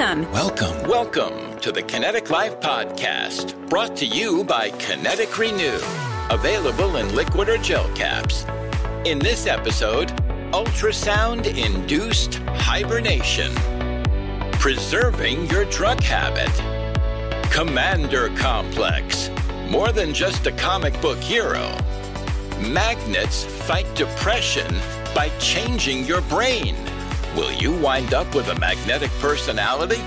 Welcome. Welcome. Welcome to the Kinetiq Life Podcast, brought to you by Kinetiq Renew, available in liquid or gel caps. In this episode, ultrasound induced hibernation, preserving your drug habit, Commander Complex, more than just a comic book hero. Magnets fight depression by changing your brain. Will you wind up with a magnetic personality?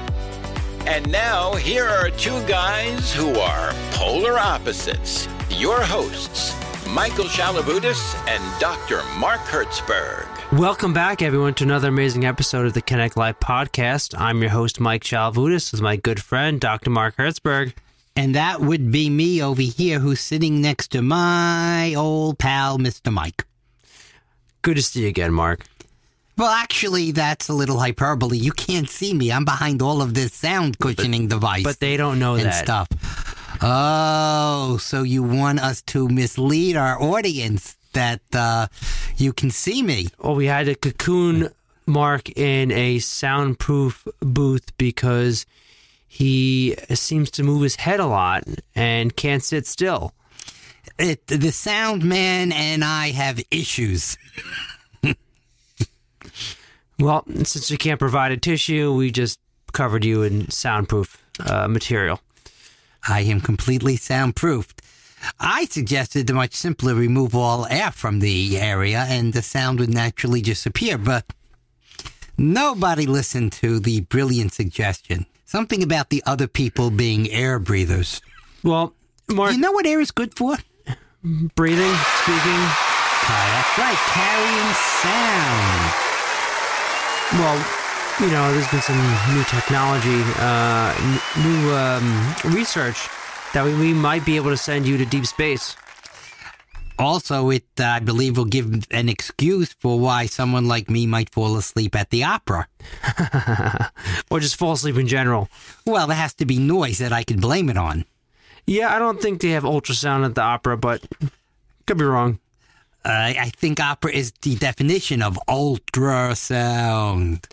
And now, here are two guys who are polar opposites. Your hosts, Michael Shalavutis and Dr. Mark Hertzberg. Welcome back, everyone, to another amazing episode of the Kinetiq Life podcast. I'm your host, Mike Shalavutis, with my good friend, Dr. Mark Hertzberg. And that would be me over here who's sitting next to my old pal, Mr. Mike. Good to see you again, Mark. Well, actually, that's a little hyperbole. You can't see me. I'm behind all of this sound cushioning device. But they don't know and that. stuff. Oh, so you want us to mislead our audience that uh, you can see me? Well, we had to cocoon Mark in a soundproof booth because he seems to move his head a lot and can't sit still. It, the sound man and I have issues. Well, since we can't provide a tissue, we just covered you in soundproof uh, material. I am completely soundproofed. I suggested the much simpler remove all air from the area and the sound would naturally disappear, but nobody listened to the brilliant suggestion. Something about the other people being air breathers. Well, Mark, You know what air is good for? breathing, speaking. That's right, carrying sound. Well, you know, there's been some new technology, uh, n- new um, research that we, we might be able to send you to deep space. Also, it, uh, I believe, will give an excuse for why someone like me might fall asleep at the opera. or just fall asleep in general. Well, there has to be noise that I can blame it on. Yeah, I don't think they have ultrasound at the opera, but could be wrong. Uh, I think opera is the definition of ultrasound.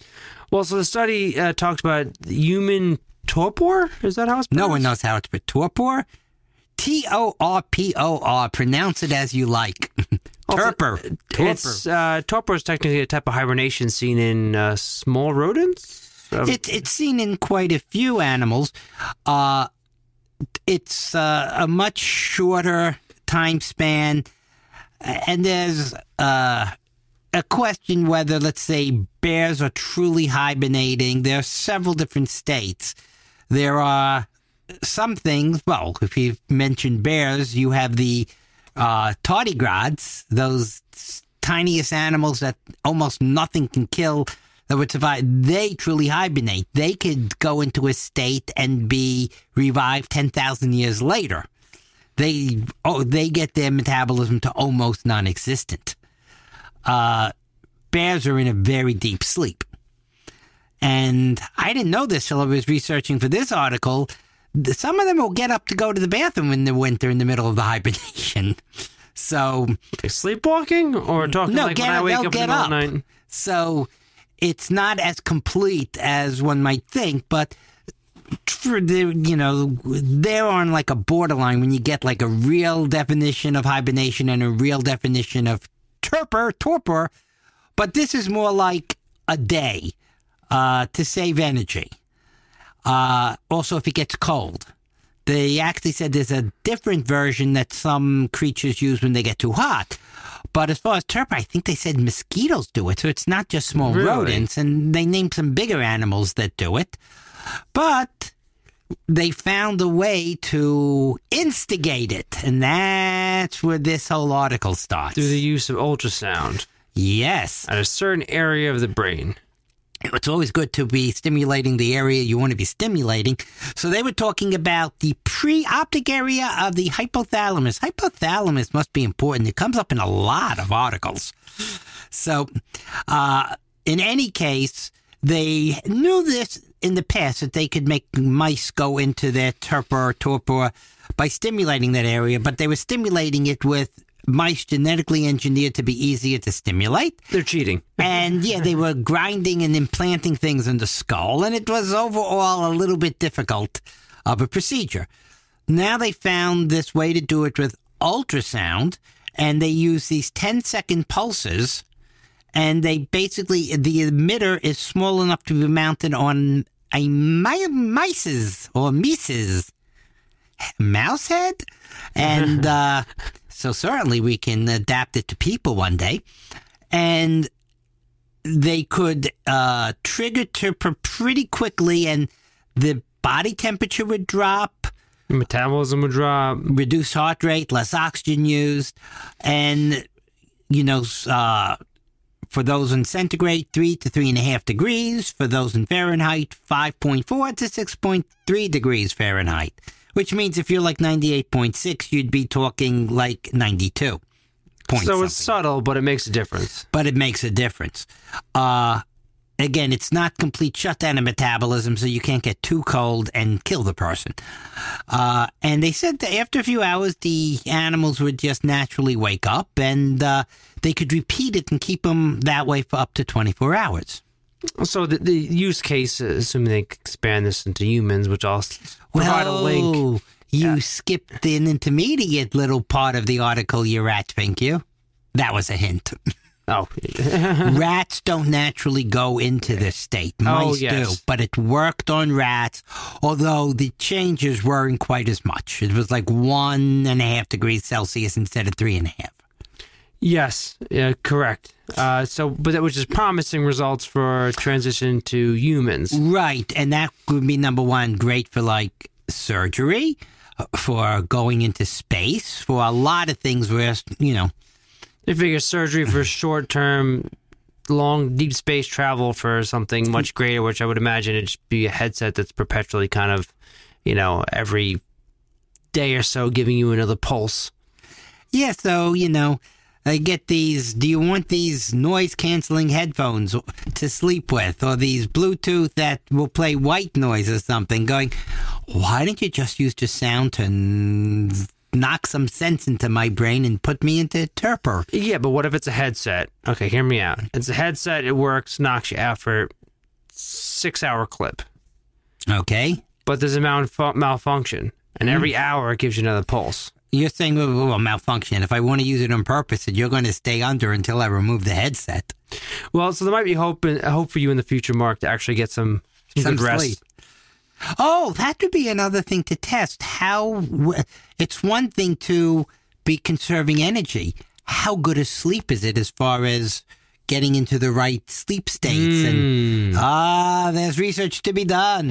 Well, so the study uh, talks about human torpor. Is that how it's No one knows how it's pronounced. Torpor? T O R P O R. Pronounce it as you like. Torpor. It's uh, torpor is technically a type of hibernation seen in uh, small rodents. Um, It's it's seen in quite a few animals. Uh, it's uh, a much shorter time span, and there's uh, a question whether, let's say, bears are truly hibernating. There are several different states. There are some things. Well, if you've mentioned bears, you have the uh, tardigrades, those tiniest animals that almost nothing can kill that would survive. They truly hibernate. They could go into a state and be revived ten thousand years later. They oh they get their metabolism to almost non-existent. Uh, bears are in a very deep sleep, and I didn't know this till I was researching for this article. Some of them will get up to go to the bathroom in the winter in the middle of the hibernation. So sleepwalking or talking No, like get when I wake they'll up in the get up. night. So it's not as complete as one might think, but you know, they're on like a borderline when you get like a real definition of hibernation and a real definition of torpor, torpor. But this is more like a day uh, to save energy. Uh, also, if it gets cold. They actually said there's a different version that some creatures use when they get too hot. But as far as torpor, I think they said mosquitoes do it. So it's not just small Really? rodents. And they named some bigger animals that do it. But they found a way to instigate it. And that's where this whole article starts. Through the use of ultrasound yes. at a certain area of the brain. It's always good to be stimulating the area you want to be stimulating. So they were talking about the pre-optic area of the hypothalamus. Hypothalamus must be important. It comes up in a lot of articles. So, uh, in any case, they knew this in the past that they could make mice go into their torpor torpor by stimulating that area, but they were stimulating it with mice genetically engineered to be easier to stimulate. They're cheating. And yeah, they were grinding and implanting things in the skull, and it was overall a little bit difficult of a procedure. Now they found this way to do it with ultrasound, and they use these 10 second pulses, and they basically, the emitter is small enough to be mounted on a mi- mice's or mice's mouse head. And uh, so certainly we can adapt it to people one day. And they could uh, trigger to pretty quickly, and the body temperature would drop, Metabolism would drop. reduce heart rate, less oxygen used, and you know, uh, for those in centigrade, three to three and a half degrees. For those in Fahrenheit, five point four to six point three degrees Fahrenheit. Which means if you're like ninety eight point six, you'd be talking like ninety two. Point So it's subtle, but it makes a difference. but it makes a difference. Uh, again, it's not complete shutdown of metabolism, so you can't get too cold and kill the person. Uh, and they said that after a few hours, the animals would just naturally wake up and uh, they could repeat it and keep them that way for up to 24 hours. So the, the use case, uh, assuming they expand this into humans, which I'll provide a link. You skipped an intermediate little part of the article you're at, thank you. That was a hint. Oh, rats don't naturally go into this state. Oh, Mice Oh, yes. do, but it worked on rats, although the changes weren't quite as much. It was like one and a half degrees Celsius instead of three and a half. Yes, yeah, correct. Uh, so, but that was just promising results for transition to humans. Right, and that would be number one, great for like surgery, uh, for going into space, for a lot of things where, you know, They figure surgery for short term, long, deep space travel for something much greater, which I would imagine it'd be a headset that's perpetually kind of, you know, every day or so giving you another pulse. Yeah, so, you know, I get these. Do you want these noise canceling headphones to sleep with, or these Bluetooth that will play white noise or something? Going, why don't you just use the sound to n- knock some sense into my brain and put me into a torpor? Yeah, but what if it's a headset? Okay, hear me out. It's a headset, it works, knocks you out for six hour clip. Okay, But there's a malfu- malfunction. And every mm. hour it gives you another pulse. You're saying well, well, malfunction. If I want to use it on purpose, you're going to stay under until I remove the headset. Well, so there might be hope in, hope for you in the future, Mark, to actually get some, some, Some good rest. sleep. Oh, that could be another thing to test. How it's one thing to be conserving energy. How good a sleep is it as far as getting into the right sleep states? And ah, there's research to be done.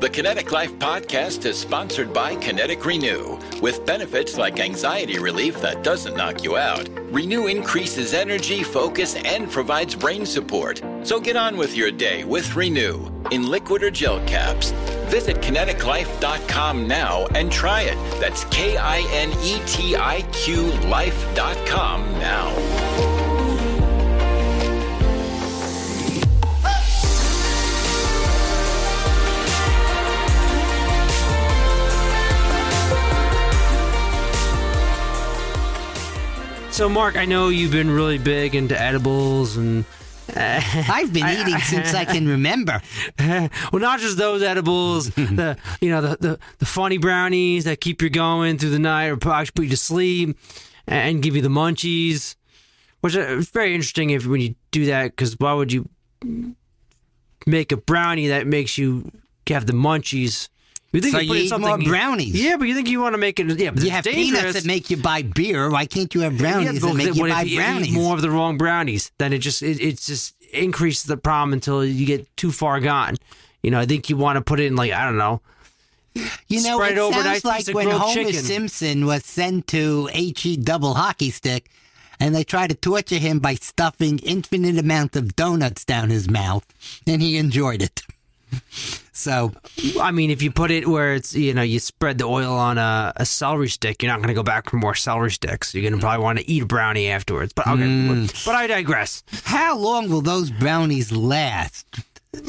The Kinetiq Life podcast is sponsored by Kinetiq Renew. With benefits like anxiety relief that doesn't knock you out, Renew increases energy, focus, and provides brain support. So get on with your day with Renew in liquid or gel caps. Visit kinetiqlife.com now and try it. That's K I N E T I Q life.com now. So, Mark, I know you've been really big into edibles and. Uh, I've been eating since I can remember. well, not just those edibles, the you know the, the the funny brownies that keep you going through the night or actually put you to sleep and give you the munchies, which is very interesting if when you do that because why would you make a brownie that makes you have the munchies? You think So put you eat something- more brownies. Yeah, but you think you want to make it? Yeah, but You have dangerous. peanuts that make you buy beer. Why can't you have brownies Yeah, that make you buy you brownies? more of the wrong brownies? Then it just it, it just increases the problem until you get too far gone. You know, I think you want to put it in like I don't know. You know, it sounds like when Homer chicken. Simpson was sent to HE double hockey stick, and they tried to torture him by stuffing infinite amount of donuts down his mouth, and he enjoyed it. So, I mean, if you put it where it's you know you spread the oil on a, a celery stick, you're not going to go back for more celery sticks. You're going to probably want to eat a brownie afterwards. But okay, Mm. but, I digress. how long will those brownies last?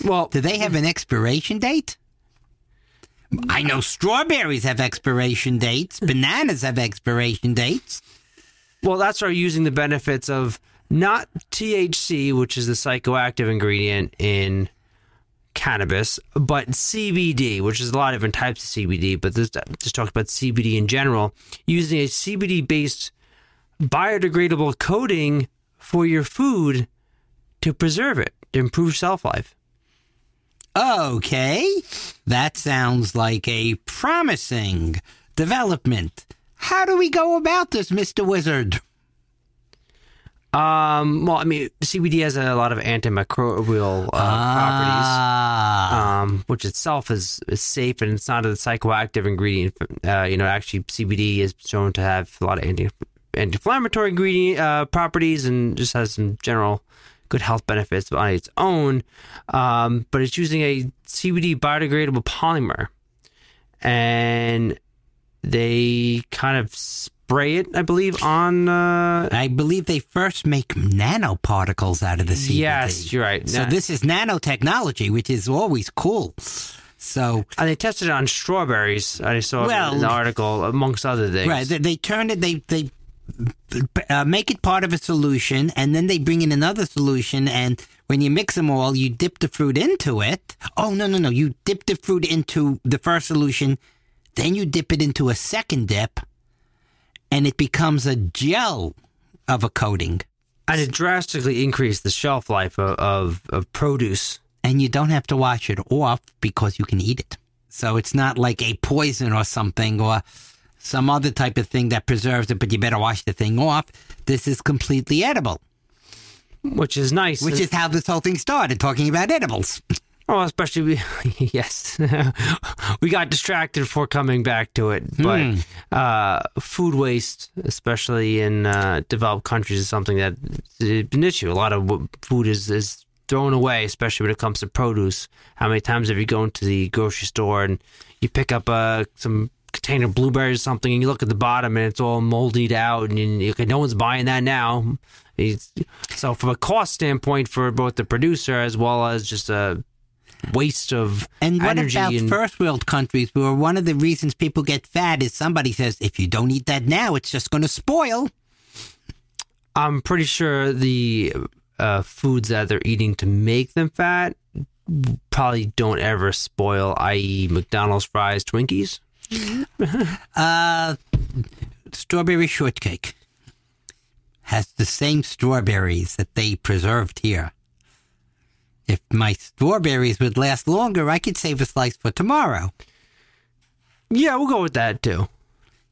Well, Do they have an expiration date? I know strawberries have expiration dates. Bananas have expiration dates. Well, that's why using the benefits of not THC, which is the psychoactive ingredient in cannabis, but CBD, which is a lot of different types of CBD, but this just talks about CBD in general, using a CBD based biodegradable coating for your food to preserve it, to improve shelf life. Okay, that sounds like a promising development. How do we go about this, Mr. Wizard? Um, well, I mean, CBD has a lot of antimicrobial uh, properties. Ah, um, which itself is, is safe and it's not a psychoactive ingredient. Uh, you know, actually, CBD is shown to have a lot of anti anti-inflammatory ingredient uh, properties and just has some general good health benefits on its own. Um, but it's using a CBD biodegradable polymer, and they kind of spray it, I believe, on. Uh, I believe they first make nanoparticles out of the CBD. yes, you're right. So Na- this is nanotechnology, which is always cool. So and they tested it on strawberries. I saw Well- in the article, amongst other things. right, they, they turn it, they they uh, make it part of a solution, and then they bring in another solution, and when you mix them all, you dip the fruit into it. Oh no no no! You dip the fruit into the first solution, then you dip it into a second dip, and it becomes a gel of a coating. and it drastically increased the shelf life of, of, of produce. and you don't have to wash it off because you can eat it. So it's not like a poison or something or some other type of thing that preserves it, but you better wash the thing off. This is completely edible, which is nice. which is how this whole thing started, talking about edibles. oh, especially we, yes, we got distracted before coming back to it. But uh, food waste, especially in uh, developed countries, is something that is an issue. A lot of food is is thrown away, especially when it comes to produce. How many times have you gone to the grocery store and you pick up uh, some container of blueberries or something, and you look at the bottom and it's all moldied out, and you, okay, no one's buying that now. It's, so, from a cost standpoint, for both the producer as well as just a waste of And what energy about and first world countries where one of the reasons people get fat is somebody says, if you don't eat that now, it's just going to spoil. I'm pretty sure the uh, foods that they're eating to make them fat probably don't ever spoil, i.e., McDonald's fries, Twinkies. Uh, strawberry shortcake has the same strawberries that they preserved here. If my strawberries would last longer, I could save a slice for tomorrow. Yeah, we'll go with that too.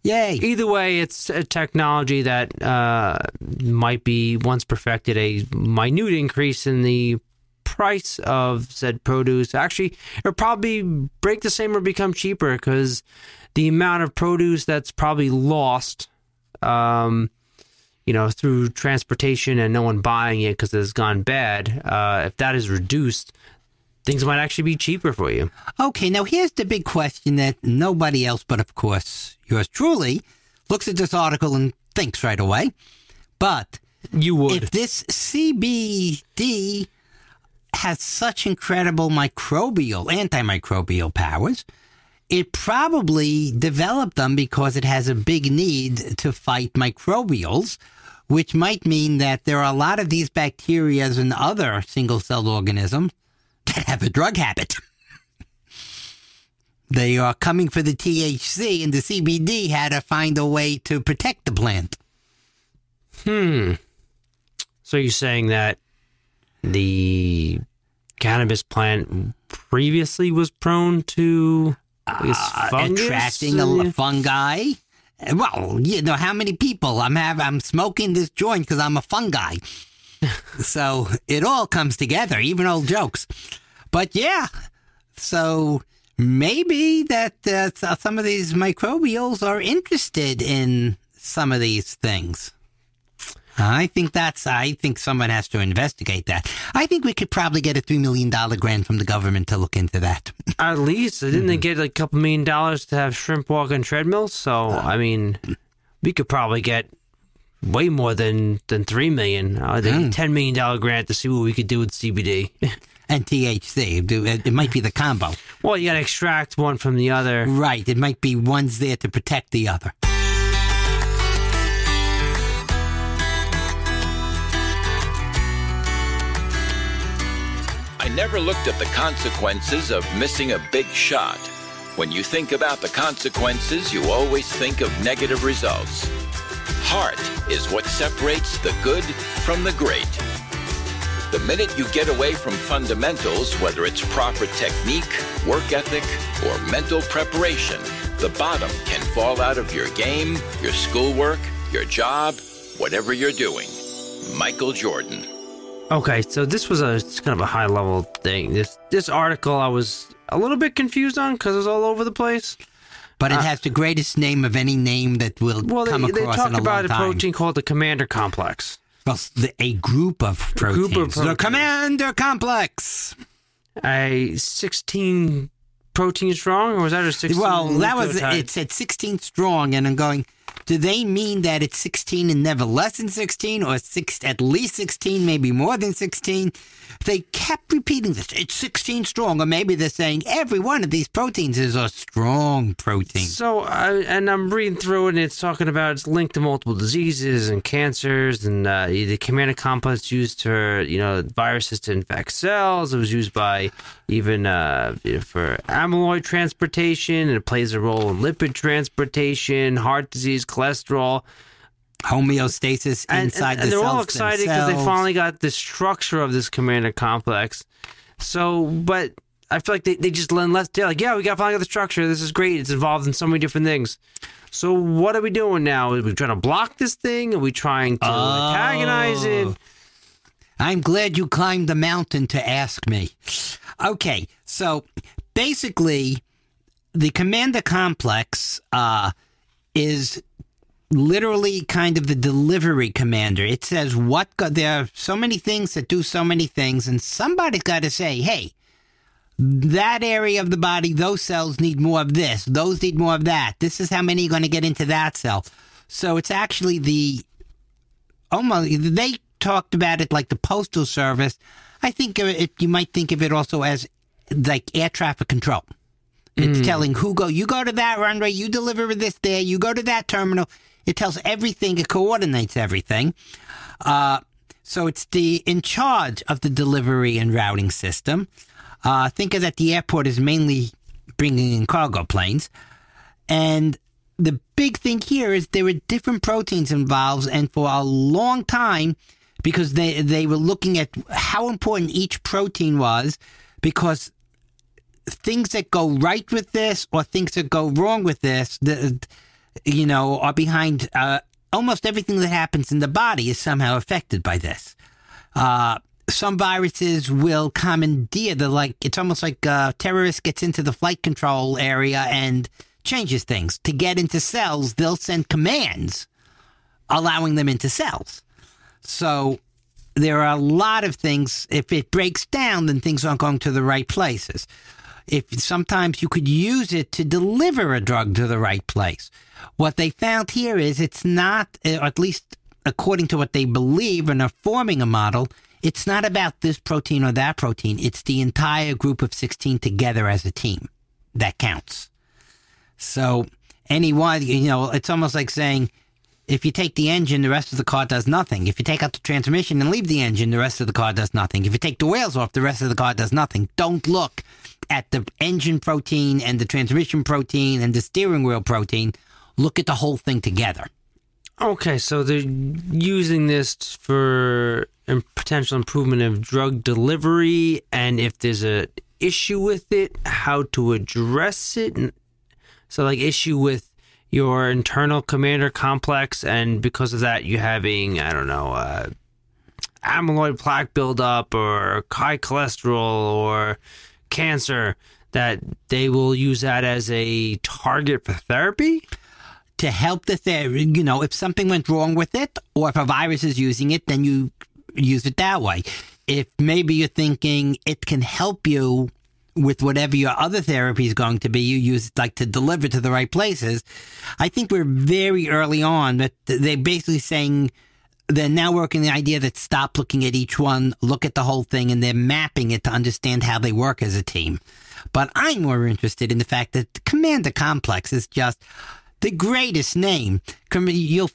Yay! Either way, it's a technology that uh, might be once perfected a minute increase in the price of said produce. Actually, it'll probably break the same or become cheaper because the amount of produce that's probably lost, um, you know, through transportation and no one buying it because it's gone bad. Uh, if that is reduced, things might actually be cheaper for you. Okay, now here's the big question that nobody else but, of course, yours truly looks at this article and thinks right away. But You would. if this CBD has such incredible microbial, antimicrobial powers, it probably developed them because it has a big need to fight microbials, which might mean that there are a lot of these bacteria and other single celled organisms that have a drug habit. they are coming for the THC, and the CBD had to find a way to protect the plant. Hmm. So you're saying that the cannabis plant previously was prone to uh, fungus? attracting a fungi. Well, you know how many people I'm have I'm smoking this joint because I'm a fungi. so it all comes together, even old jokes. But yeah, so maybe that uh, some of these microbials are interested in some of these things. I think that's. I think someone has to investigate that. I think we could probably get a three million dollar grant from the government to look into that. At least didn't they mm-hmm. get like a couple million dollars to have shrimp walk on treadmills? So I mean, we could probably get way more than than three million. I think a ten million dollar grant to see what we could do with CBD. And THC. It uh, it might be the combo. well, you got to extract one from the other. Right. It might be one's there to protect the other. Never looked at the consequences of missing a big shot. When you think about the consequences, you always think of negative results. Heart is what separates the good from the great. The minute you get away from fundamentals, whether it's proper technique, work ethic, or mental preparation, the bottom can fall out of your game, your schoolwork, your job, whatever you're doing. Michael Jordan. Okay, so this was a kind of a high level thing. This this article I was a little bit confused on because it was all over the place. But it uh, has the greatest name of any name that will Well, they, come they across talk in a about long a time. protein called the commander complex. Well, the- a group of proteins. A group of proteins. The commander complex. A sixteen protein strong, or was that a sixteen? Well, that was nucleotide? it said 16 strong, and I'm going. Do they mean that it's 16 and never less than 16, or six at least 16, maybe more than 16? They kept repeating this. It's 16 strong, or maybe they're saying every one of these proteins is a strong protein. So, I, and I'm reading through it, and it's talking about it's linked to multiple diseases and cancers, and uh, the commander complex used for you know viruses to infect cells. It was used by even uh, you know, for amyloid transportation, and it plays a role in lipid transportation, heart disease, cholesterol. Homeostasis and, inside and, the and they're cells all excited because they finally got the structure of this commander complex. So, but I feel like they, they just let less. They're like, yeah, we got finally got the structure. This is great. It's involved in so many different things. So, what are we doing now? Are we trying to block this thing? Are we trying to antagonize it? Oh. I'm glad you climbed the mountain to ask me. Okay, so basically, the commander complex uh, is literally kind of the delivery commander. It says what go- there are so many things that do so many things, and somebody's got to say, "Hey, that area of the body, those cells need more of this. Those need more of that. This is how many are going to get into that cell." So it's actually the almost they talked about it like the postal service. I think it, you might think of it also as like air traffic control. It's hmm. telling who go. You go to that runway. You deliver this there. You go to that terminal. It tells everything. It coordinates everything. Uh, so it's the in charge of the delivery and routing system. Uh, think of that. The airport is mainly bringing in cargo planes, and the big thing here is there were different proteins involved, and for a long time, because they they were looking at how important each protein was, because things that go right with this or things that go wrong with this, the, you know, are behind uh, almost everything that happens in the body is somehow affected by this. Uh, some viruses will commandeer the like. It's almost like a terrorist gets into the flight control area and changes things to get into cells. They'll send commands allowing them into cells. So there are a lot of things. If it breaks down, then things aren't going to the right places. If sometimes you could use it to deliver a drug to the right place. What they found here is it's not, or at least according to what they believe and are forming a model, it's not about this protein or that protein. It's the entire group of 16 together as a team that counts. So anyone, you know, it's almost like saying, if you take the engine, the rest of the car does nothing. If you take out the transmission and leave the engine, the rest of the car does nothing. If you take the wheels off, the rest of the car does nothing. Don't look at the engine protein and the transmission protein and the steering wheel protein. Look at the whole thing together. Okay, so they're using this for potential improvement of drug delivery, and if there's a issue with it, how to address it. So, like, issue with your internal commander complex, and because of that, you having I don't know, uh, amyloid plaque buildup or high cholesterol or cancer. That they will use that as a target for therapy. to help the theory. You know, if something went wrong with it, or if a virus is using it, then you use it that way. If maybe you're thinking it can help you with whatever your other therapy is going to be, you use like to deliver to the right places. I think we're very early on, but they're basically saying they're now working the idea that stop looking at each one, look at the whole thing, and they're mapping it to understand how they work as a team. But I'm more interested in the fact that Commander Complex is just the greatest name. You'll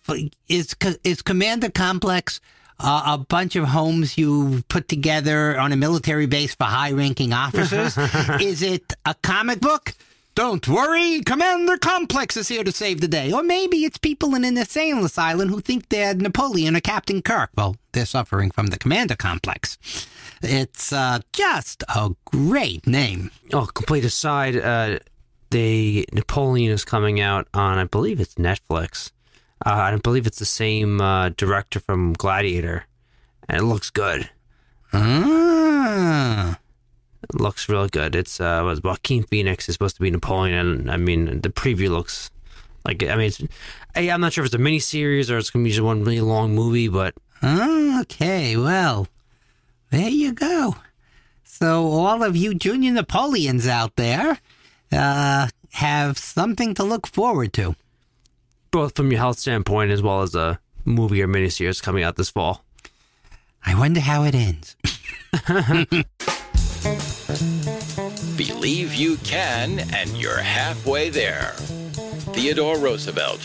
is is Commander Complex uh, a bunch of homes you put together on a military base for high-ranking officers? is it a comic book? Don't worry, Commander Complex is here to save the day. Or maybe it's people in an insane asylum who think they're Napoleon or Captain Kirk. Well, they're suffering from the Commander Complex. It's uh, just a great name. Oh, complete aside, uh, the Napoleon is coming out on, I believe it's Netflix. Uh, I believe it's the same uh, director from Gladiator, and it looks good. Ah. It looks real good. It's uh, was Joaquin Phoenix is supposed to be Napoleon, and I mean the preview looks like I mean, it's, I'm not sure if it's a miniseries or it's gonna be just one really long movie, but okay, well, there you go. So all of you junior Napoleons out there uh, have something to look forward to, both from your health standpoint as well as a movie or miniseries coming out this fall. I wonder how it ends. Believe you can, and you're halfway there. Theodore Roosevelt.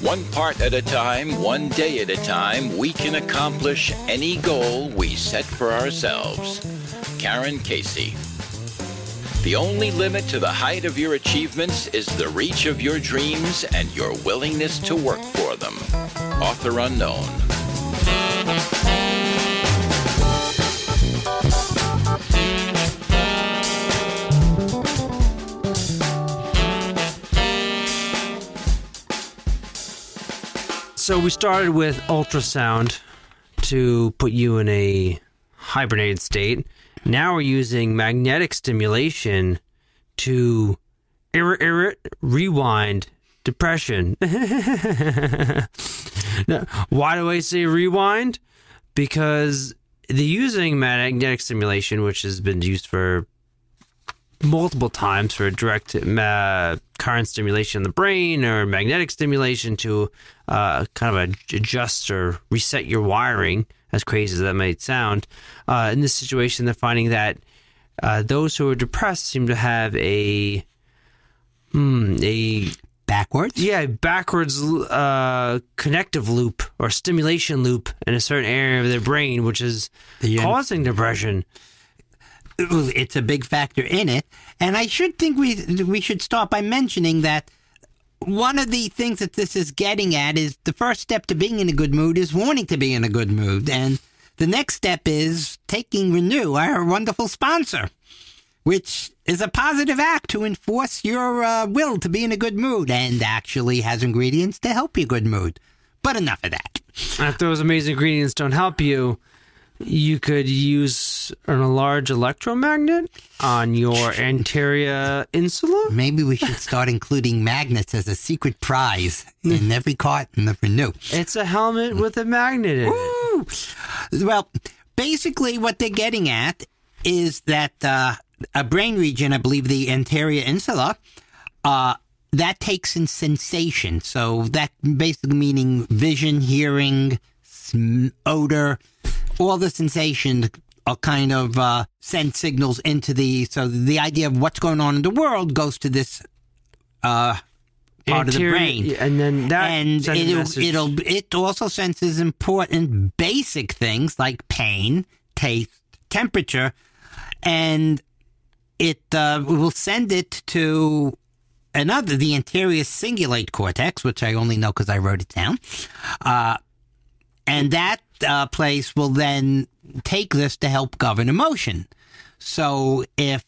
One part at a time, one day at a time, we can accomplish any goal we set for ourselves. Karen Casey. The only limit to the height of your achievements is the reach of your dreams and your willingness to work for them. Author unknown. So we started with ultrasound to put you in a hibernated state. Now we're using magnetic stimulation to ir- ir- rewind depression. now, why do I say rewind? Because they're using magnetic stimulation, which has been used for multiple times for direct current stimulation in the brain or magnetic stimulation to uh, kind of adjust or reset your wiring, as crazy as that might sound. Uh, in this situation, they're finding that uh, those who are depressed seem to have a hmm, a backwards. Yeah, backwards uh, connective loop or stimulation loop in a certain area of their brain, which is The- causing depression. it's a big factor in it. And I should think we we should start by mentioning that one of the things that this is getting at is the first step to being in a good mood is wanting to be in a good mood, and the next step is taking Renew, our wonderful sponsor, which is a positive act to enforce your uh, will to be in a good mood and actually has ingredients to help your good mood. But enough of that. if those amazing ingredients don't help you, you could use an, a large electromagnet on your anterior insula. Maybe we should start including magnets as a secret prize in every carton of Renew. It's a helmet with a magnet in it. Well, basically, what they're getting at is that uh, a brain region, I believe the anterior insula, uh, that takes in sensation. So that basically meaning vision, hearing, sm- odor, all the sensations are kind of uh, send signals into the. So the idea of what's going on in the world goes to this uh, part of the brain and then that and it'll, it'll it also senses important basic things like pain, taste, temperature, and it uh, will send it to another the anterior cingulate cortex, which I only know because I wrote it down, uh, and that uh, place will then take this to help govern emotion. So if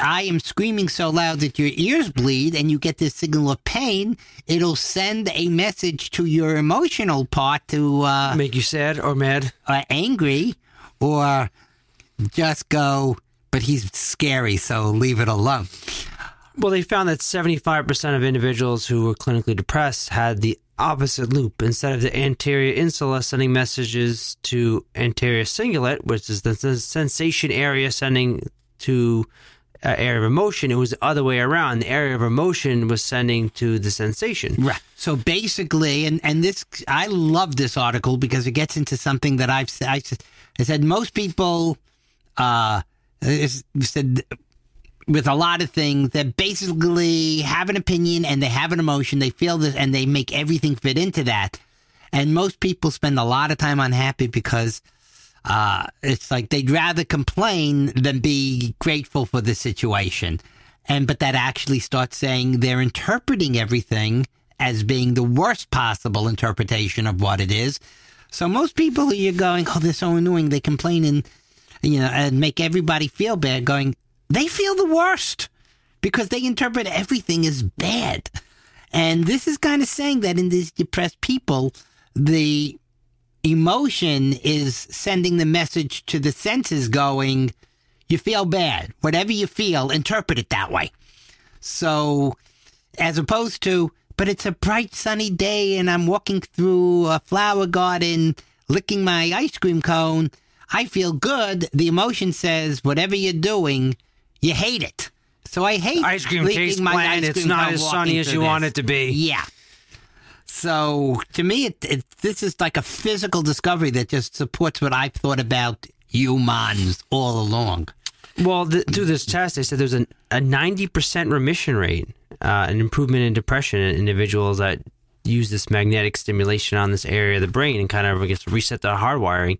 I am screaming so loud that your ears bleed and you get this signal of pain, it'll send a message to your emotional part to uh, make you sad or mad. uh, angry or just go, but he's scary, so leave it alone. Well, they found that 75% of individuals who were clinically depressed had the opposite loop. Instead of the anterior insula sending messages to anterior cingulate, which is the sensation area sending to uh, area of emotion. It was the other way around. The area of emotion was sending to the sensation. Right. So basically, and, and this, I love this article because it gets into something that I've. I, I said most people, uh, is- said with a lot of things that basically have an opinion and they have an emotion, they feel this, and they make everything fit into that. And most people spend a lot of time unhappy because uh, it's like they'd rather complain than be grateful for the situation. And but that actually starts saying they're interpreting everything as being the worst possible interpretation of what it is. So most people you're going, oh, they're so annoying. They complain and you know and make everybody feel bad. Going, they feel the worst because they interpret everything as bad. And this is kind of saying that in these depressed people, the emotion is sending the message to the senses going, you feel bad. Whatever you feel, interpret it that way. So, as opposed to, but it's a bright sunny day and I'm walking through a flower garden licking my ice cream cone, I feel good. The emotion says, whatever you're doing, you hate it. So I hate Ice cream tastes my bland. It's not as sunny as you want it to be. Yeah. So to me, it, it, this is like a physical discovery that just supports what I've thought about humans all along. Well, th- through this test, they said there's an, a 90% remission rate, uh, an improvement in depression in individuals that use this magnetic stimulation on this area of the brain and kind of, I guess, reset the hardwiring.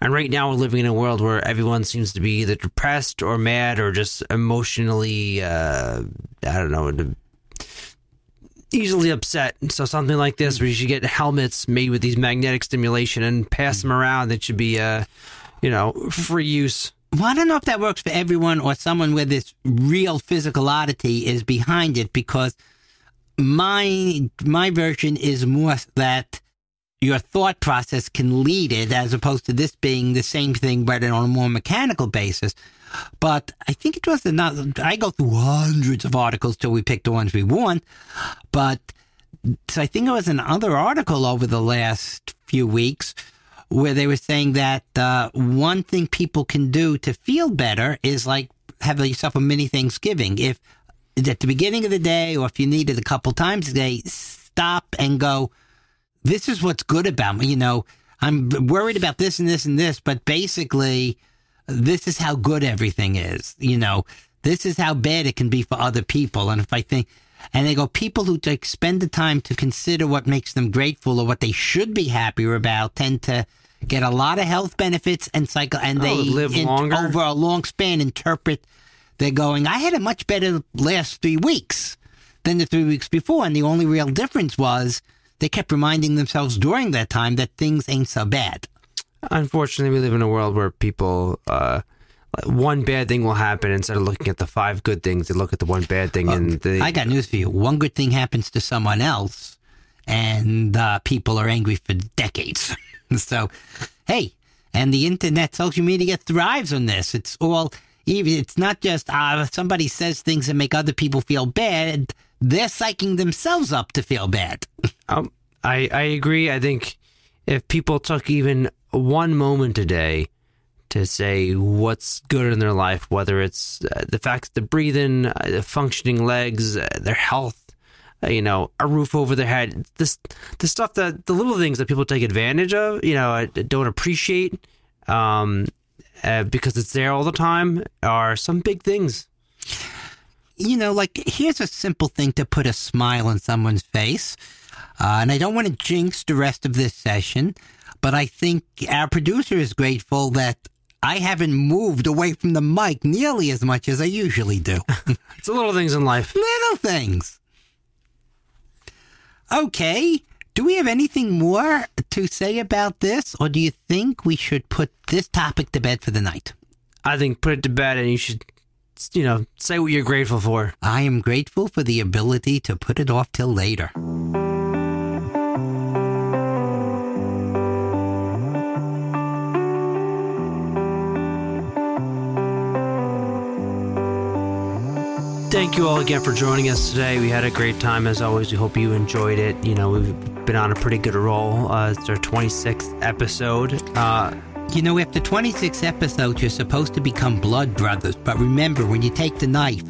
And right now, we're living in a world where everyone seems to be either depressed or mad or just emotionally, uh, I don't know, easily upset. So something like this, where you should get helmets made with these magnetic stimulation and pass them around, that should be, uh, you know, free use. Well, I don't know if that works for everyone or someone where this real physical oddity is behind it because my my version is more that your thought process can lead it as opposed to this being the same thing but on a more mechanical basis. But I think it was another I go through hundreds of articles till we pick the ones we want. But so I think it was another article over the last few weeks where they were saying that uh, one thing people can do to feel better is like have yourself a mini Thanksgiving. If at the beginning of the day, or if you need it a couple times a day, stop and go. This is what's good about me. You know, I'm worried about this and this and this, but basically, this is how good everything is. You know, this is how bad it can be for other people. And if I think, and they go, people who like spend the time to consider what makes them grateful or what they should be happier about tend to get a lot of health benefits and cycle, and Oh, they live in- longer? over a long span interpret. They're going, I had a much better last three weeks than the three weeks before, and the only real difference was they kept reminding themselves during that time that things ain't so bad. Unfortunately, we live in a world where people, uh, one bad thing will happen instead of looking at the five good things. They look at the one bad thing, and they, I got news for you. One good thing happens to someone else, and uh, people are angry for decades. so, hey, and the internet, social media thrives on this. It's all even. It's not just uh, somebody says things that make other people feel bad. They're psyching themselves up to feel bad. Um, I I agree. I think if people took even one moment a day to say what's good in their life, whether it's uh, the fact that they're breathing, uh, the functioning legs, uh, their health, uh, you know, a roof over their head, this the stuff that the little things that people take advantage of, you know, uh, don't appreciate, um, uh, because it's there all the time, are some big things. You know, like here's a simple thing to put a smile on someone's face. Uh, and I don't want to jinx the rest of this session, but I think our producer is grateful that I haven't moved away from the mic nearly as much as I usually do. It's little things in life. Little things. Okay. Do we have anything more to say about this, or do you think we should put this topic to bed for the night? I think put it to bed, and you should, you know, say what you're grateful for. I am grateful for the ability to put it off till later. Thank you all again for joining us today. We had a great time as always. We hope you enjoyed it. You know, we've been on a pretty good roll. Uh, it's our 26th episode. Uh, You know, after 26 episodes, you're supposed to become blood brothers. But remember, when you take the knife,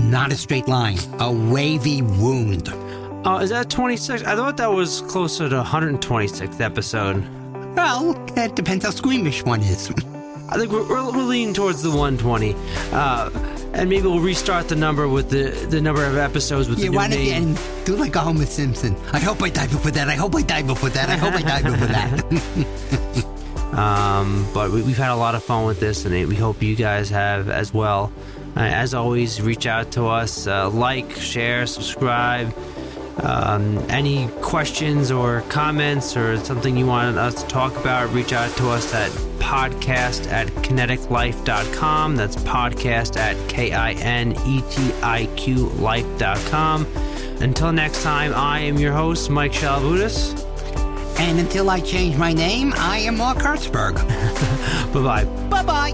not a straight line, a wavy wound. Oh, is that 26? I thought that was closer to 126th episode. Well, it depends how squeamish one is. I think we're, we're, we're leaning towards the 120. Uh, and maybe we'll restart the number with the, the number of episodes with you the new to name. and do like a Homer Simpson. I hope I die before that. I hope I die before that. I hope I die before that. Um, but we, we've had a lot of fun with this, and we hope you guys have as well. Uh, as always, reach out to us, uh, like, share, subscribe. Um, any questions or comments or something you want us to talk about, reach out to us at podcast at kinetiqlife.com. That's podcast at K I N E T I Q life.com. Until next time, I am your host, Mike Shalabudis. And until I change my name, I am Mark Hertzberg. Bye bye. bye bye.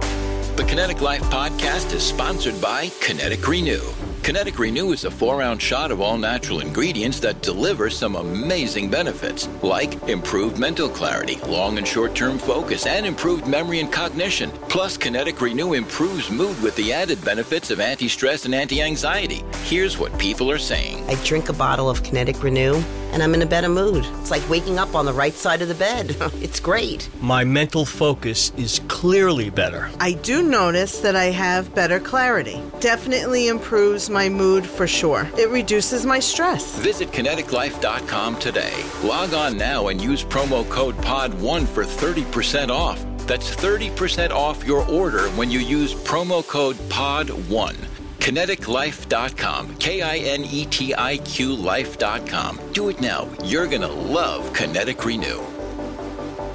The Kinetiq Life podcast is sponsored by Kinetiq Renew. Kinetiq Renew is a four ounce shot of all natural ingredients that deliver some amazing benefits, like improved mental clarity, long and short term focus, and improved memory and cognition. Plus, Kinetiq Renew improves mood with the added benefits of anti stress and anti anxiety. Here's what people are saying I drink a bottle of Kinetiq Renew and I'm in a better mood. It's like waking up on the right side of the bed. it's great. My mental focus is clearly better. I do notice that I have better clarity. Definitely improves my mood for sure. It reduces my stress. Visit kinetiqlife.com today. Log on now and use promo code POD1 for 30% off. That's 30% off your order when you use promo code POD1. KinetiqLife.com. K I N E T I Q Life.com. Do it now. You're going to love Kinetiq Renew.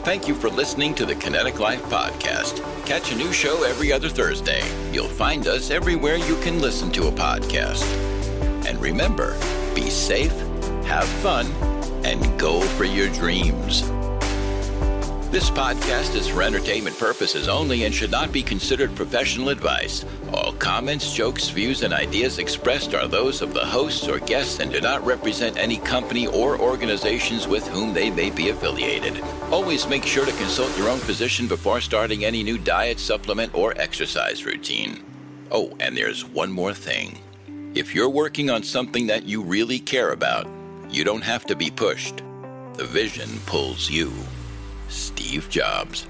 Thank you for listening to the Kinetiq Life Podcast. Catch a new show every other Thursday. You'll find us everywhere you can listen to a podcast. And remember, be safe, have fun, and go for your dreams. This podcast is for entertainment purposes only and should not be considered professional advice. All comments, jokes, views, and ideas expressed are those of the hosts or guests and do not represent any company or organizations with whom they may be affiliated. Always make sure to consult your own physician before starting any new diet, supplement, or exercise routine. Oh, and there's one more thing. If you're working on something that you really care about, you don't have to be pushed. The vision pulls you. Steve Jobs.